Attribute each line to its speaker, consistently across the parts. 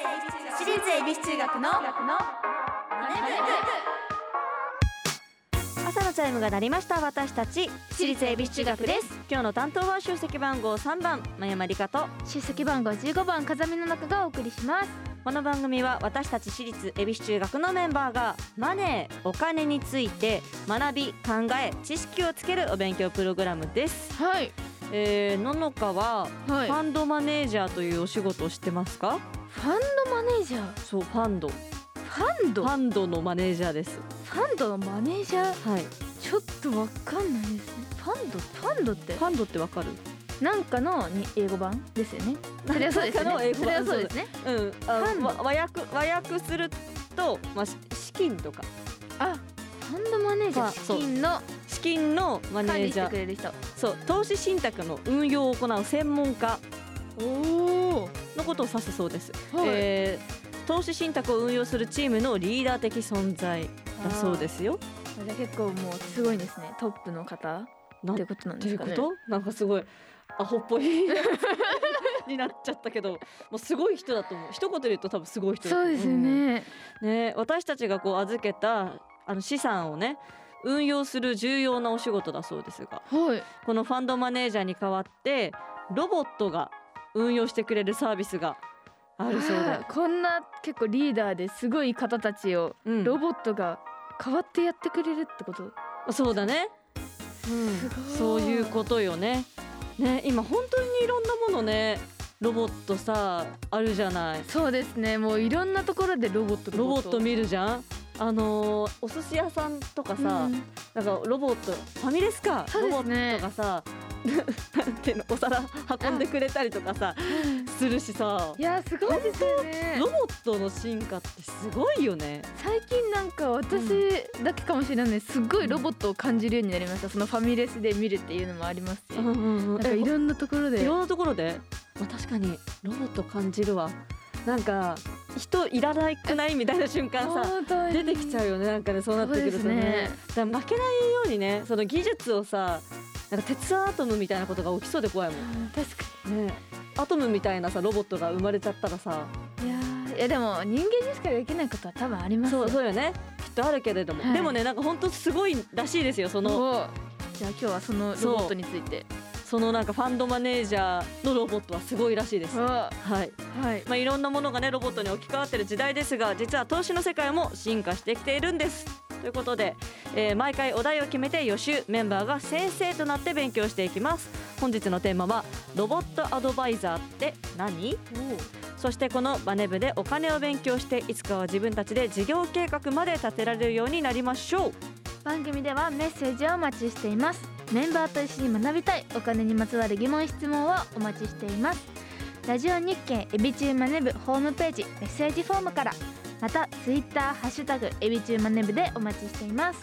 Speaker 1: 私立恵比寿中学の
Speaker 2: 朝のチャイムが鳴りました私たち私立恵比寿中学です。今日の担当は出席番号3番真山理香と
Speaker 3: 出席番号15番風見の中がお送りします。
Speaker 2: この番組は私たち私立恵比寿中学のメンバーがマネーお金について学び考え知識をつけるお勉強プログラムです、
Speaker 3: はい。
Speaker 2: えー、ののかは
Speaker 3: はい。
Speaker 2: ファンドマネージャーというお仕事をしてますか？
Speaker 3: ファンドマネージャー？
Speaker 2: そうファンド。フ
Speaker 3: ファンド？フ
Speaker 2: ァンドのマネージャーです。
Speaker 3: ァンドのマネージャー？
Speaker 2: はい。
Speaker 3: ちょっとわかんないですね。ファンドファンドって？
Speaker 2: ファンドってわかる？
Speaker 3: なんかのに英語版ですよね。それはそうですね。それはそうですね。
Speaker 2: うん。あ
Speaker 3: ファンド。
Speaker 2: わ和訳和訳するとまあし資金とか。
Speaker 3: あファンドマネージャー。資金の
Speaker 2: 資金のマネージャー。
Speaker 3: てくれる人。
Speaker 2: そう。投資信託の運用を行う専門家。
Speaker 3: おお
Speaker 2: のことを指すそうです、
Speaker 3: はい。
Speaker 2: えー投資信託を運用するチームのリーダー的存在だそうですよ。
Speaker 3: じゃあ結構もうすごいですね。トップの方
Speaker 2: な
Speaker 3: ってことなんですかね。
Speaker 2: と？なんかすごいアホっぽい になっちゃったけどもうすごい人だと思う。一言で言うと多分すごい人
Speaker 3: そうですよね、
Speaker 2: ね私たちがこう預けたあの資産をね運用する重要なお仕事だそうですが
Speaker 3: はい。
Speaker 2: このファンドマネージャーに代わってロボットが運用してくれるサービスがあるそうで。
Speaker 3: あーこんな結構リーダーですごい方たちを
Speaker 2: うん。
Speaker 3: ロボットが代わってやってくれるってこと、
Speaker 2: そうだね、うん。そういうことよね。ね今本当にいろんなものねロボットさあるじゃない。
Speaker 3: そうですね。もういろんなところでロボット
Speaker 2: ロボット見るじゃん。あのーお寿司屋さんとかさ、
Speaker 3: うん。
Speaker 2: なんかロボットファミレスか、ロボットがさていうのお皿運んでくれたりとかさするしさ。
Speaker 3: いやすごいですよね。
Speaker 2: ロボットの進化ってすごいよね。
Speaker 3: 最近なんか私だけかもしれないですごいロボットを感じるようになりました。そのファミレスで見るっていうのもありますし、なんかいろんなところで。
Speaker 2: いろんなところで、まあ、確かにロボット感じるわ。なんか人いらなくないみたいな瞬間さ出てきちゃうよね。なんかねそうなってくるとね。
Speaker 3: ね。
Speaker 2: だから負けないようにねその技術をさなんか鉄アトムみたいなことが起きそうで怖いもん。
Speaker 3: うん確か
Speaker 2: ねアトムみたいなさロボットが生まれちゃったらさ。
Speaker 3: にいやーいやでも人間にしかできないことは多分あります
Speaker 2: そ
Speaker 3: よ
Speaker 2: うそうよね。きっとあるけれども、
Speaker 3: はい。
Speaker 2: でもねなんか本当すごいらしいですよその。
Speaker 3: おじゃあ今日はそのロボットについて。
Speaker 2: そのなんかファンドマネージャーのロボットはすごいらしいです。
Speaker 3: は
Speaker 2: はい。
Speaker 3: はい。
Speaker 2: まあ、いろんなものがねロボットに置き換わってる時代ですが実は投資の世界も進化してきているんですということで、えー毎回お題を決めて予習メンバーが先生となって勉強していきます。本日のテーマはロボットアドバイザーって何？そしてこのバネ部でお金を勉強していつかは自分たちで事業計画まで立てられるようになりましょう。
Speaker 3: 番組ではメッセージをお待ちしています。メンバーと一緒に学びたいお金にまつわる疑問質問をお待ちしています。ラジオ日経エビチューマネブホームページメッセージフォームからまたツイッターハッシュタグエビチューマネブでお待ちしています。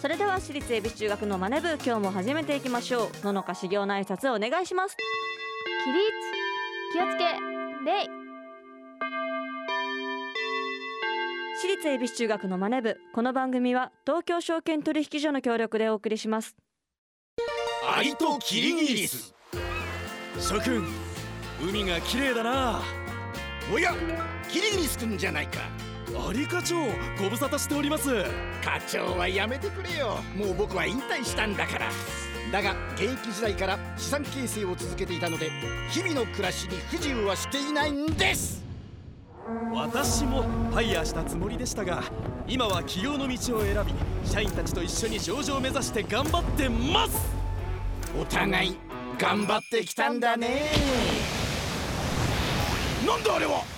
Speaker 2: それでは私立恵比寿中学のマネ部今日も始めていきましょう。ののか修行の挨拶をお願いします。
Speaker 3: 起立気をつけ礼
Speaker 2: 私立恵比寿中学のマネ部この番組は東京証券取引所の協力でお送りします。
Speaker 4: アリとキリギリス。諸君海が綺麗だな。
Speaker 5: おやキリギリス君じゃないか
Speaker 4: アリ課長ご無沙汰しております。
Speaker 5: 課長はやめてくれよ。もう僕は引退したんだから。だが現役時代から資産形成を続けていたので日々の暮らしに不自由はしていないんです。
Speaker 4: 私もファイヤーしたつもりでしたが今は起業の道を選び社員たちと一緒に上場を目指して頑張ってます。
Speaker 5: お互い頑張ってきたんだね。なんだあれは？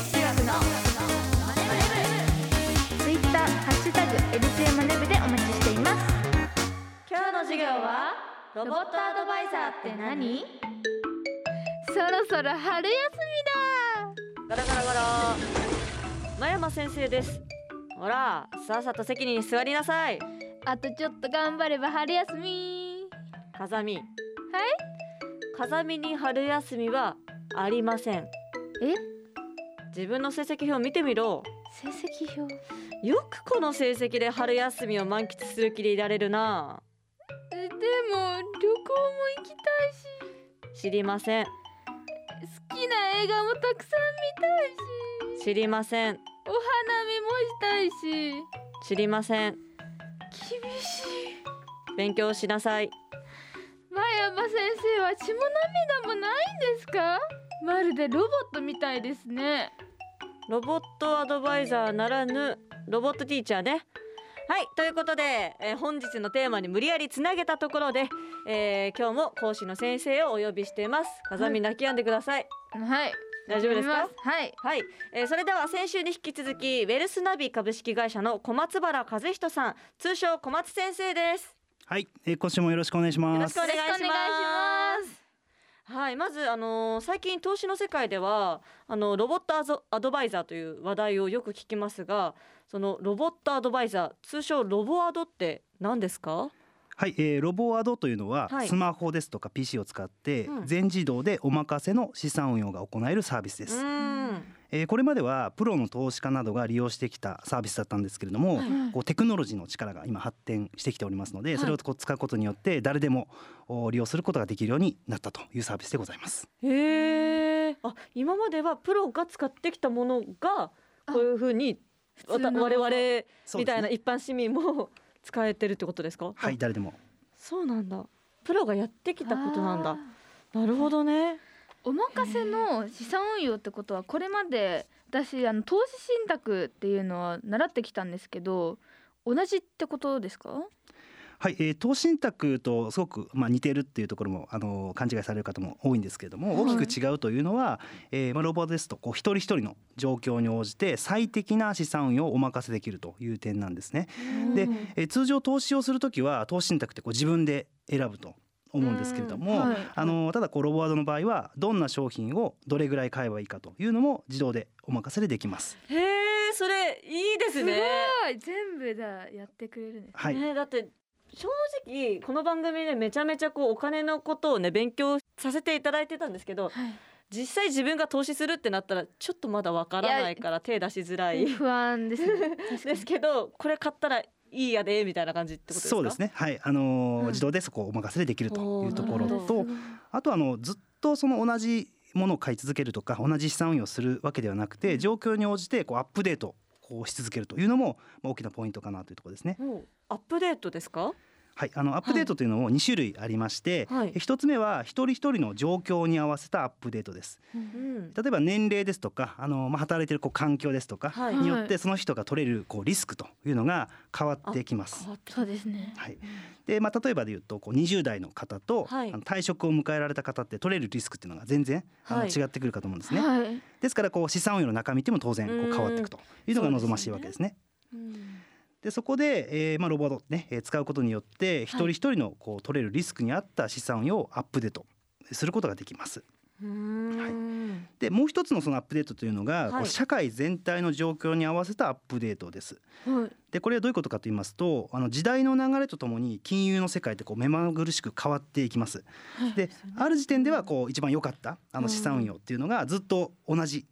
Speaker 2: はロボットアドバイザーって何？
Speaker 3: さろそろ春休
Speaker 2: ガラガラガラ真山先生です。ほらさっさと席に座りなさい。
Speaker 3: みだあとちょっと頑張れば春休み。
Speaker 2: 風見。はい？風見に春休みはありません。
Speaker 3: え？
Speaker 2: 自分の成績表見てみろ。
Speaker 3: 成績表？
Speaker 2: よくこの成績で春休みを満喫する気でいられるな
Speaker 3: 行きたいし。
Speaker 2: 知りません。
Speaker 3: 好きな映画もたくさん見たいし。
Speaker 2: 知りません。
Speaker 3: お花見もしたいし。
Speaker 2: 知りません。
Speaker 3: 厳しい。
Speaker 2: 勉強しなさい。
Speaker 3: 真山先生は血も涙もないんですか？まるでロボットみたいですね。
Speaker 2: ロボットアドバイザーならぬロボットティーチャーねはいということで、えー本日のテーマに無理やりつなげたところで、えー今日も講師の先生をお呼びしています。風見泣き止んでください、
Speaker 3: はい。
Speaker 2: 大丈夫ですか？
Speaker 3: はい。
Speaker 2: はい、えーそれでは先週に引き続きウェルスナビ株式会社の小松原和人さん通称小松先生です。
Speaker 6: はい、えー、今週もよろしくお願いします。
Speaker 2: よろしくお願いしますはいまずあのー最近投資の世界ではあのロボットアゾアドバイザーという話題をよく聞きますがそのロボットアドバイザー通称ロボアドって何ですか？
Speaker 6: はい、えー、ロボアドというのは、
Speaker 2: はい。
Speaker 6: スマホですとか PC を使って
Speaker 2: うん。
Speaker 6: 全自動でお任せの資産運用が行えるサービスで
Speaker 2: う
Speaker 6: す。
Speaker 2: ん
Speaker 6: えーこれまではプロの投資家などが利用してきたサービスだったんですけれども、
Speaker 2: はい。
Speaker 6: こうテクノロジーの力が今発展してきておりますので、
Speaker 2: はい。
Speaker 6: それをこう使うことによって誰でもお利用することができるようになったというサービスでございます。
Speaker 2: へえあ今まではプロが使ってきたものがこういうふうに我々みたいな一般市民も 使えてるってことですか？
Speaker 6: はい、誰でも。
Speaker 2: そうなんだ。プロがやってきたことなんだ。なるほどね
Speaker 3: お任せの資産運用ってことはこれまで私あの投資信託っていうのは習ってきたんですけど同じってことですか？
Speaker 6: はい、えー、投資信託とすごくまあ似てるっていうところもあの勘違いされる方も多いんですけれども、
Speaker 3: はい。
Speaker 6: 大きく違うというのは、えーまあロボですとこう一人一人の状況に応じて最適な資産運用をお任せできるという点なんですね。で、えー通常投資をするときは投資信託ってこう自分で選ぶと思うんですけれども、
Speaker 3: はい。
Speaker 6: あのただこうロボワードの場合はどんな商品をどれぐらい買えばいいかというのも自動でお任せでできます。
Speaker 2: へえそれいいです
Speaker 3: すごい。
Speaker 2: ね
Speaker 3: 全部だやってくれるんです
Speaker 6: はい、
Speaker 2: ねだって正直この番組でめちゃめちゃこうお金のことをね勉強させていただいてたんですけど
Speaker 3: はい。
Speaker 2: 実際自分が投資するってなったらちょっとまだわからないから手出しづらい。
Speaker 3: 不安ですね。
Speaker 2: ですけどこれ買ったらいいやでみたいな感じってことですか？
Speaker 6: そうですね。はい、あのー
Speaker 2: うん。
Speaker 6: 自動でそこをお任せでできるというところと、あとあのずっとその同じものを買い続けるとか同じ資産運用をするわけではなくて状況に応じてこうアップデートこうし続けるというのもまあ大きなポイントかなというところですね。
Speaker 2: アップデートですか？
Speaker 6: はい、あのアップデートというのも2種類ありまして、
Speaker 2: はい。
Speaker 6: え一つ目は一人一人の状況に合わせたアップデートです。
Speaker 2: うん
Speaker 6: 例えば年齢ですとかあのまあ働いているこう環境ですとか
Speaker 2: はい。
Speaker 6: によってその人が取れるこうリスクというのが変わってきます。
Speaker 3: そうですね。
Speaker 6: はい、でまあ例えばで言うとこう20代の方と、
Speaker 2: はい。
Speaker 6: あの退職を迎えられた方って取れるリスクっていうのが全然あの
Speaker 2: はい。
Speaker 6: 違ってくるかと思うんですね。
Speaker 3: はい。
Speaker 6: ですからこう資産運用の中身っても当然こ
Speaker 2: うん。
Speaker 6: う変わっていくというのが望ましいわけですね。
Speaker 2: うん
Speaker 6: でそこで、えーまあ、ロボットをね、えー使うことによって一人一人のこう取れるリスクに合った資産をアップデートすることができます。
Speaker 2: うーん。
Speaker 6: でもう一つのそのアップデートというのが、こ
Speaker 2: はい。う
Speaker 6: 社会全体の状況に合わせたアップデートです。
Speaker 3: はい。
Speaker 6: でこれはどういうことかと言いますとあの時代の流れとともに金融の世界ってこう目まぐるしく変わっていきます。である時点ではこう一番良かったあの資産運用っていうのがずっと同じ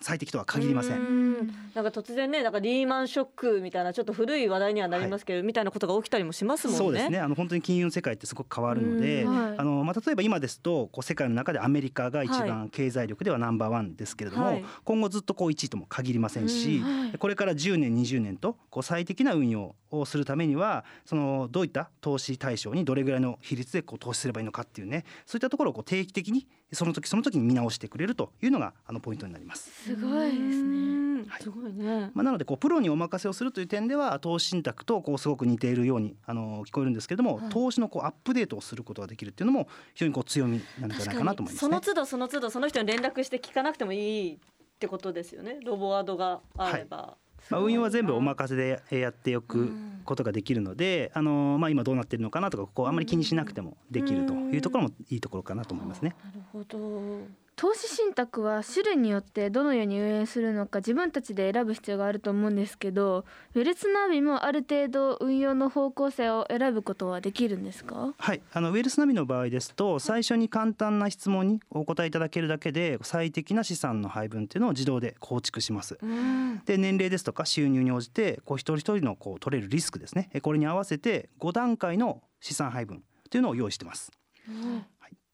Speaker 6: 最適とは限りませ。
Speaker 2: うん。んなんか突然ねなんかリーマンショックみたいなちょっと古い話題にはなりますけど、みたいなことが起きたりもしますもんね。
Speaker 6: そうですね。あの本当に金融の世界ってすごく変わるので、
Speaker 3: うん。はい。
Speaker 6: あのまあ例えば今ですとこう世界の中でアメリカが一番経済力ではナンバーワンですけれども、
Speaker 2: はい。
Speaker 6: 今後ずっとこう1位とも限りませんし、これから10年20年とこう最適な運用をするためにはそのどういった投資対象にどれぐらいの比率でこう投資すればいいのかっていうねそういったところをこう定期的にその時その時に見直してくれるというのがあのポイントになります。
Speaker 3: すごいですね
Speaker 2: うん
Speaker 6: はい
Speaker 2: すごいね。
Speaker 6: まあ、なのでこうプロにお任せをするという点では投資信託とこうすごく似ているようにあの聞こえるんですけれども、
Speaker 2: はい
Speaker 6: 投資のこうアップデートをすることができるっていうのも非常にこう強みなんじゃないかなと思いますね
Speaker 2: その。都度その都度その人に連絡して聞かなくてもいいってことですよね。ロボワードがあれば。
Speaker 6: まあ、運用は全部お任せでえーやっておくことができるので、あのまあ、今どうなってるのかなとかここあんまり気にしなくてもできるというところもいいところかなと思いますね。
Speaker 2: なるほど。
Speaker 3: 投資信託は種類によってどのように運営するのか自分たちで選ぶ必要があると思うんですけどウェルスナビもある程度運用の方向性を選ぶことはできるんですか？
Speaker 6: はい、あのウェルスナビの場合ですと最初に簡単な質問にお答えいただけるだけで最適な資産の配分っていうのを自動で構築します。
Speaker 2: うん
Speaker 6: で年齢ですとか収入に応じてこう一人一人のこう取れるリスクですねえこれに合わせて5段階の資産配分というのを用意してます。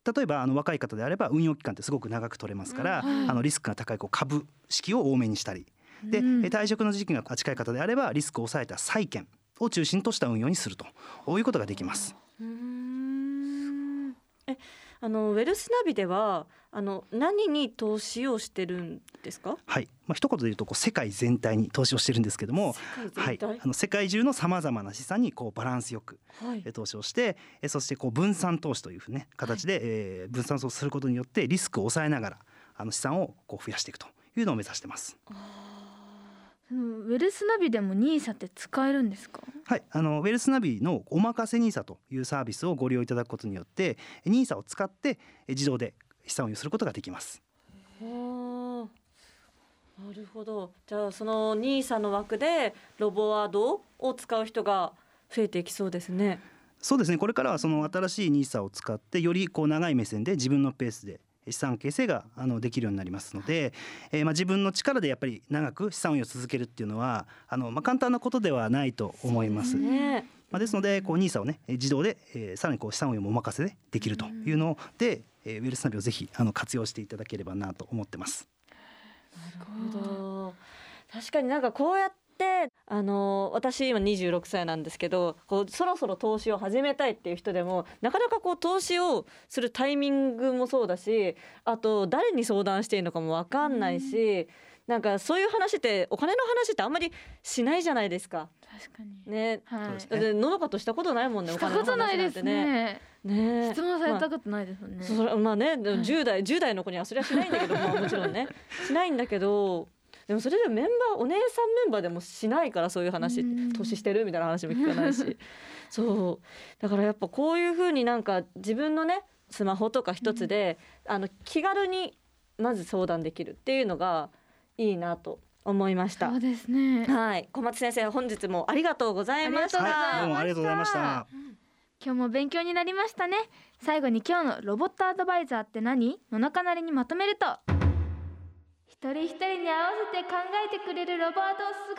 Speaker 6: はい、例えばあの若い方であれば運用期間ってすごく長く取れますから、
Speaker 3: うん。はい。
Speaker 6: あのリスクが高いこう株式を多めにしたりで、
Speaker 3: うん。
Speaker 6: え退職の時期が近い方であればリスクを抑えた債券を中心とした運用にするとこういうことができます。
Speaker 2: うーん。えあのウェルスナビではあの何に投資をしてるんですか？
Speaker 6: はい、まあ一言で言うとこう世界全体に投資をしてるんですけども、はい。あの世界中のさまざまな資産にこうバランスよく投資をしてえーそしてこう分散投資というふうね形で、えー分散をすることによってリスクを抑えながらあの資産をこう増やしていくというのを目指してます。
Speaker 3: そのウェルスナビでもニーサって使えるんですか？
Speaker 6: はい、あのウェルスナビのおまかせニーサというサービスをご利用いただくことによってニーサを使ってえー自動で資産運用することができます。
Speaker 2: はあなるほどじゃあそのニーサの枠でロボワードを使う人が増えていきそうですね。
Speaker 6: そうですねこれからはその新しいニーサを使ってよりこう長い目線で自分のペースで資産形成があのできるようになりますので、えーまあ自分の力でやっぱり長く資産運用を続けるっていうのはあのまあ簡単なことではないと思います。
Speaker 2: ね
Speaker 6: まあですのでこうニーサをねえー自動で、えーさらにこう資産運用もお任せでできるというので、えーウェルスナビをぜひあの活用していただければなと思ってます。
Speaker 2: なるほど確かになんかこうやってあの私今26歳なんですけどこうそろそろ投資を始めたいっていう人でもなかなかこう投資をするタイミングもそうだしあと誰に相談していいのかも分かんないし、なんかそういう話ってお金の話ってあんまりしないじゃないですか。
Speaker 3: 確かに。
Speaker 2: ね。
Speaker 3: はい。
Speaker 6: で
Speaker 2: のどかとしたことないもんね
Speaker 3: した
Speaker 2: お金の
Speaker 3: ことないです
Speaker 2: ね。
Speaker 3: ね。
Speaker 2: ね
Speaker 3: 質問されたことないですもんね、
Speaker 2: それまあねでも10代10代の子にはそれはしないんだけどまあもちろんね。しないんだけどでもそれでメンバーお姉さんメンバーでもしないからそういう話
Speaker 3: うん。
Speaker 2: 年してるみたいな話も聞かないし。そう。だからやっぱこういうふうになんか自分のねスマホとか一つで、あの気軽にまず相談できるっていうのがいいなと思いました。
Speaker 3: そう。ですね。
Speaker 2: はい、小松先生本日もありがとうございました。
Speaker 3: ありがとうございま
Speaker 6: はい、どうもありがとうございました。
Speaker 3: 今日も勉強になりましたね。最後に今日のロボットアドバイザーって何？野中なりにまとめると一人一人に合わせて考えてくれるロボットす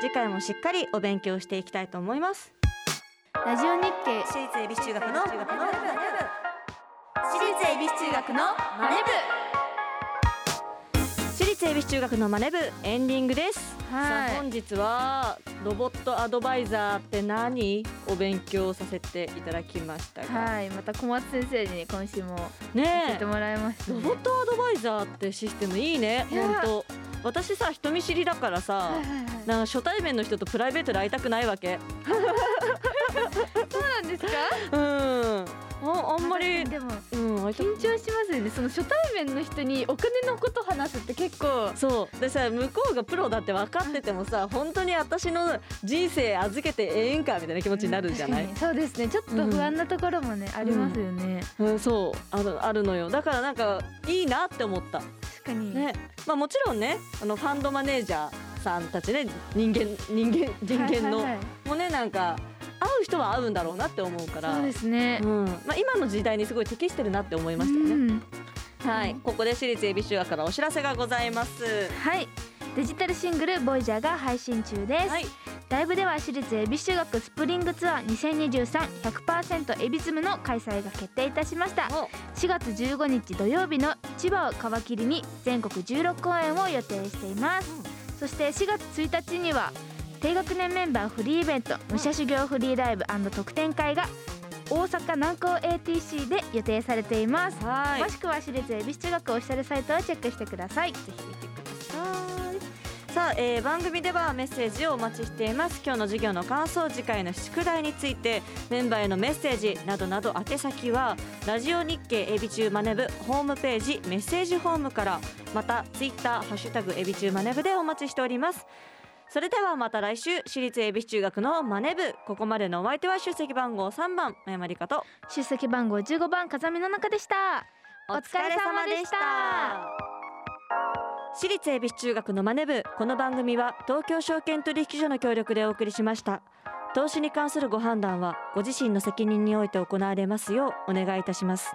Speaker 2: 次回もしっかりお勉強していきたいと思います。
Speaker 3: ごいラジオ日経。
Speaker 1: 私立恵比寿中学の私立恵比寿中学のマネ
Speaker 2: 私立恵比寿中学のマネ部エンディングです。
Speaker 3: はい。
Speaker 2: さあ本日はロボットアドバイザーって何を勉強させていただきましたが、
Speaker 3: はいまた小松先生に今週も教えてもらいました、ね、
Speaker 2: ロボットアドバイザーってシステムいいね。本当私さ人見知りだからさ、
Speaker 3: はいはいはい。
Speaker 2: なんか初対面の人とプライベートで会いたくないわけ。
Speaker 3: そうなんですか？
Speaker 2: うんああんまり。
Speaker 3: でも
Speaker 2: うん
Speaker 3: 緊張しますよね。その初対面の人にお金のこと話すって結構。
Speaker 2: そう。でさ向こうがプロだって分かっててもさ本当に私の人生預けてええんかみたいな気持ちになるじゃない、
Speaker 3: 確かに。そうですね。ちょっと不安なところもね、ありますよね。
Speaker 2: うん、そう。あるあるのよ。だからなんかいいなって思った。
Speaker 3: 確かに、
Speaker 2: ね。まあもちろんねあのファンドマネージャーさんたちね人間人間人間の、
Speaker 3: はいはい。はい
Speaker 2: もねなんか会う人は会うんだろうなって思うから。
Speaker 3: そうですね、
Speaker 2: うん。まあ、今の時代にすごい適してるなって思いましたよね、
Speaker 3: うん。
Speaker 2: はい。ここで私立恵比寿中学からお知らせがございます。
Speaker 3: はい。デジタルシングル「ボイジャーが配信中です、
Speaker 2: はい。
Speaker 3: ライブでは私立恵比寿中学スプリングツアー2023100%恵比寿部の開催が決定いたしました。
Speaker 2: お。
Speaker 3: 4月15日土曜日の千葉を皮切りに全国16公演を予定しています、そして4月1日には低学年メンバーフリーイベント武者修行フリーライブ特典会が大阪南高 ATC で予定されています、
Speaker 2: はい。
Speaker 3: 詳しくは私立恵比寿中学オフィシャルサイトをチェックしてください。
Speaker 2: ぜひ見てください。さあ、えー番組ではメッセージをお待ちしています。今日の授業の感想次回の宿題についてメンバーへのメッセージなどなど宛先はラジオ日経エビ中マネブホームページメッセージホームからまたツイッターハッシュタグエビ中マネブでお待ちしておりますそれではまた来週私立恵比寿中学のマネ部。ここまでのお相手は出席番号3番真山理香と。
Speaker 3: 出席番号15番風見の中でした。お疲れ様でした。
Speaker 2: 私立恵比寿中学のマネ部この番組は東京証券取引所の協力でお送りしました。投資に関するご判断はご自身の責任において行われますようお願いいたします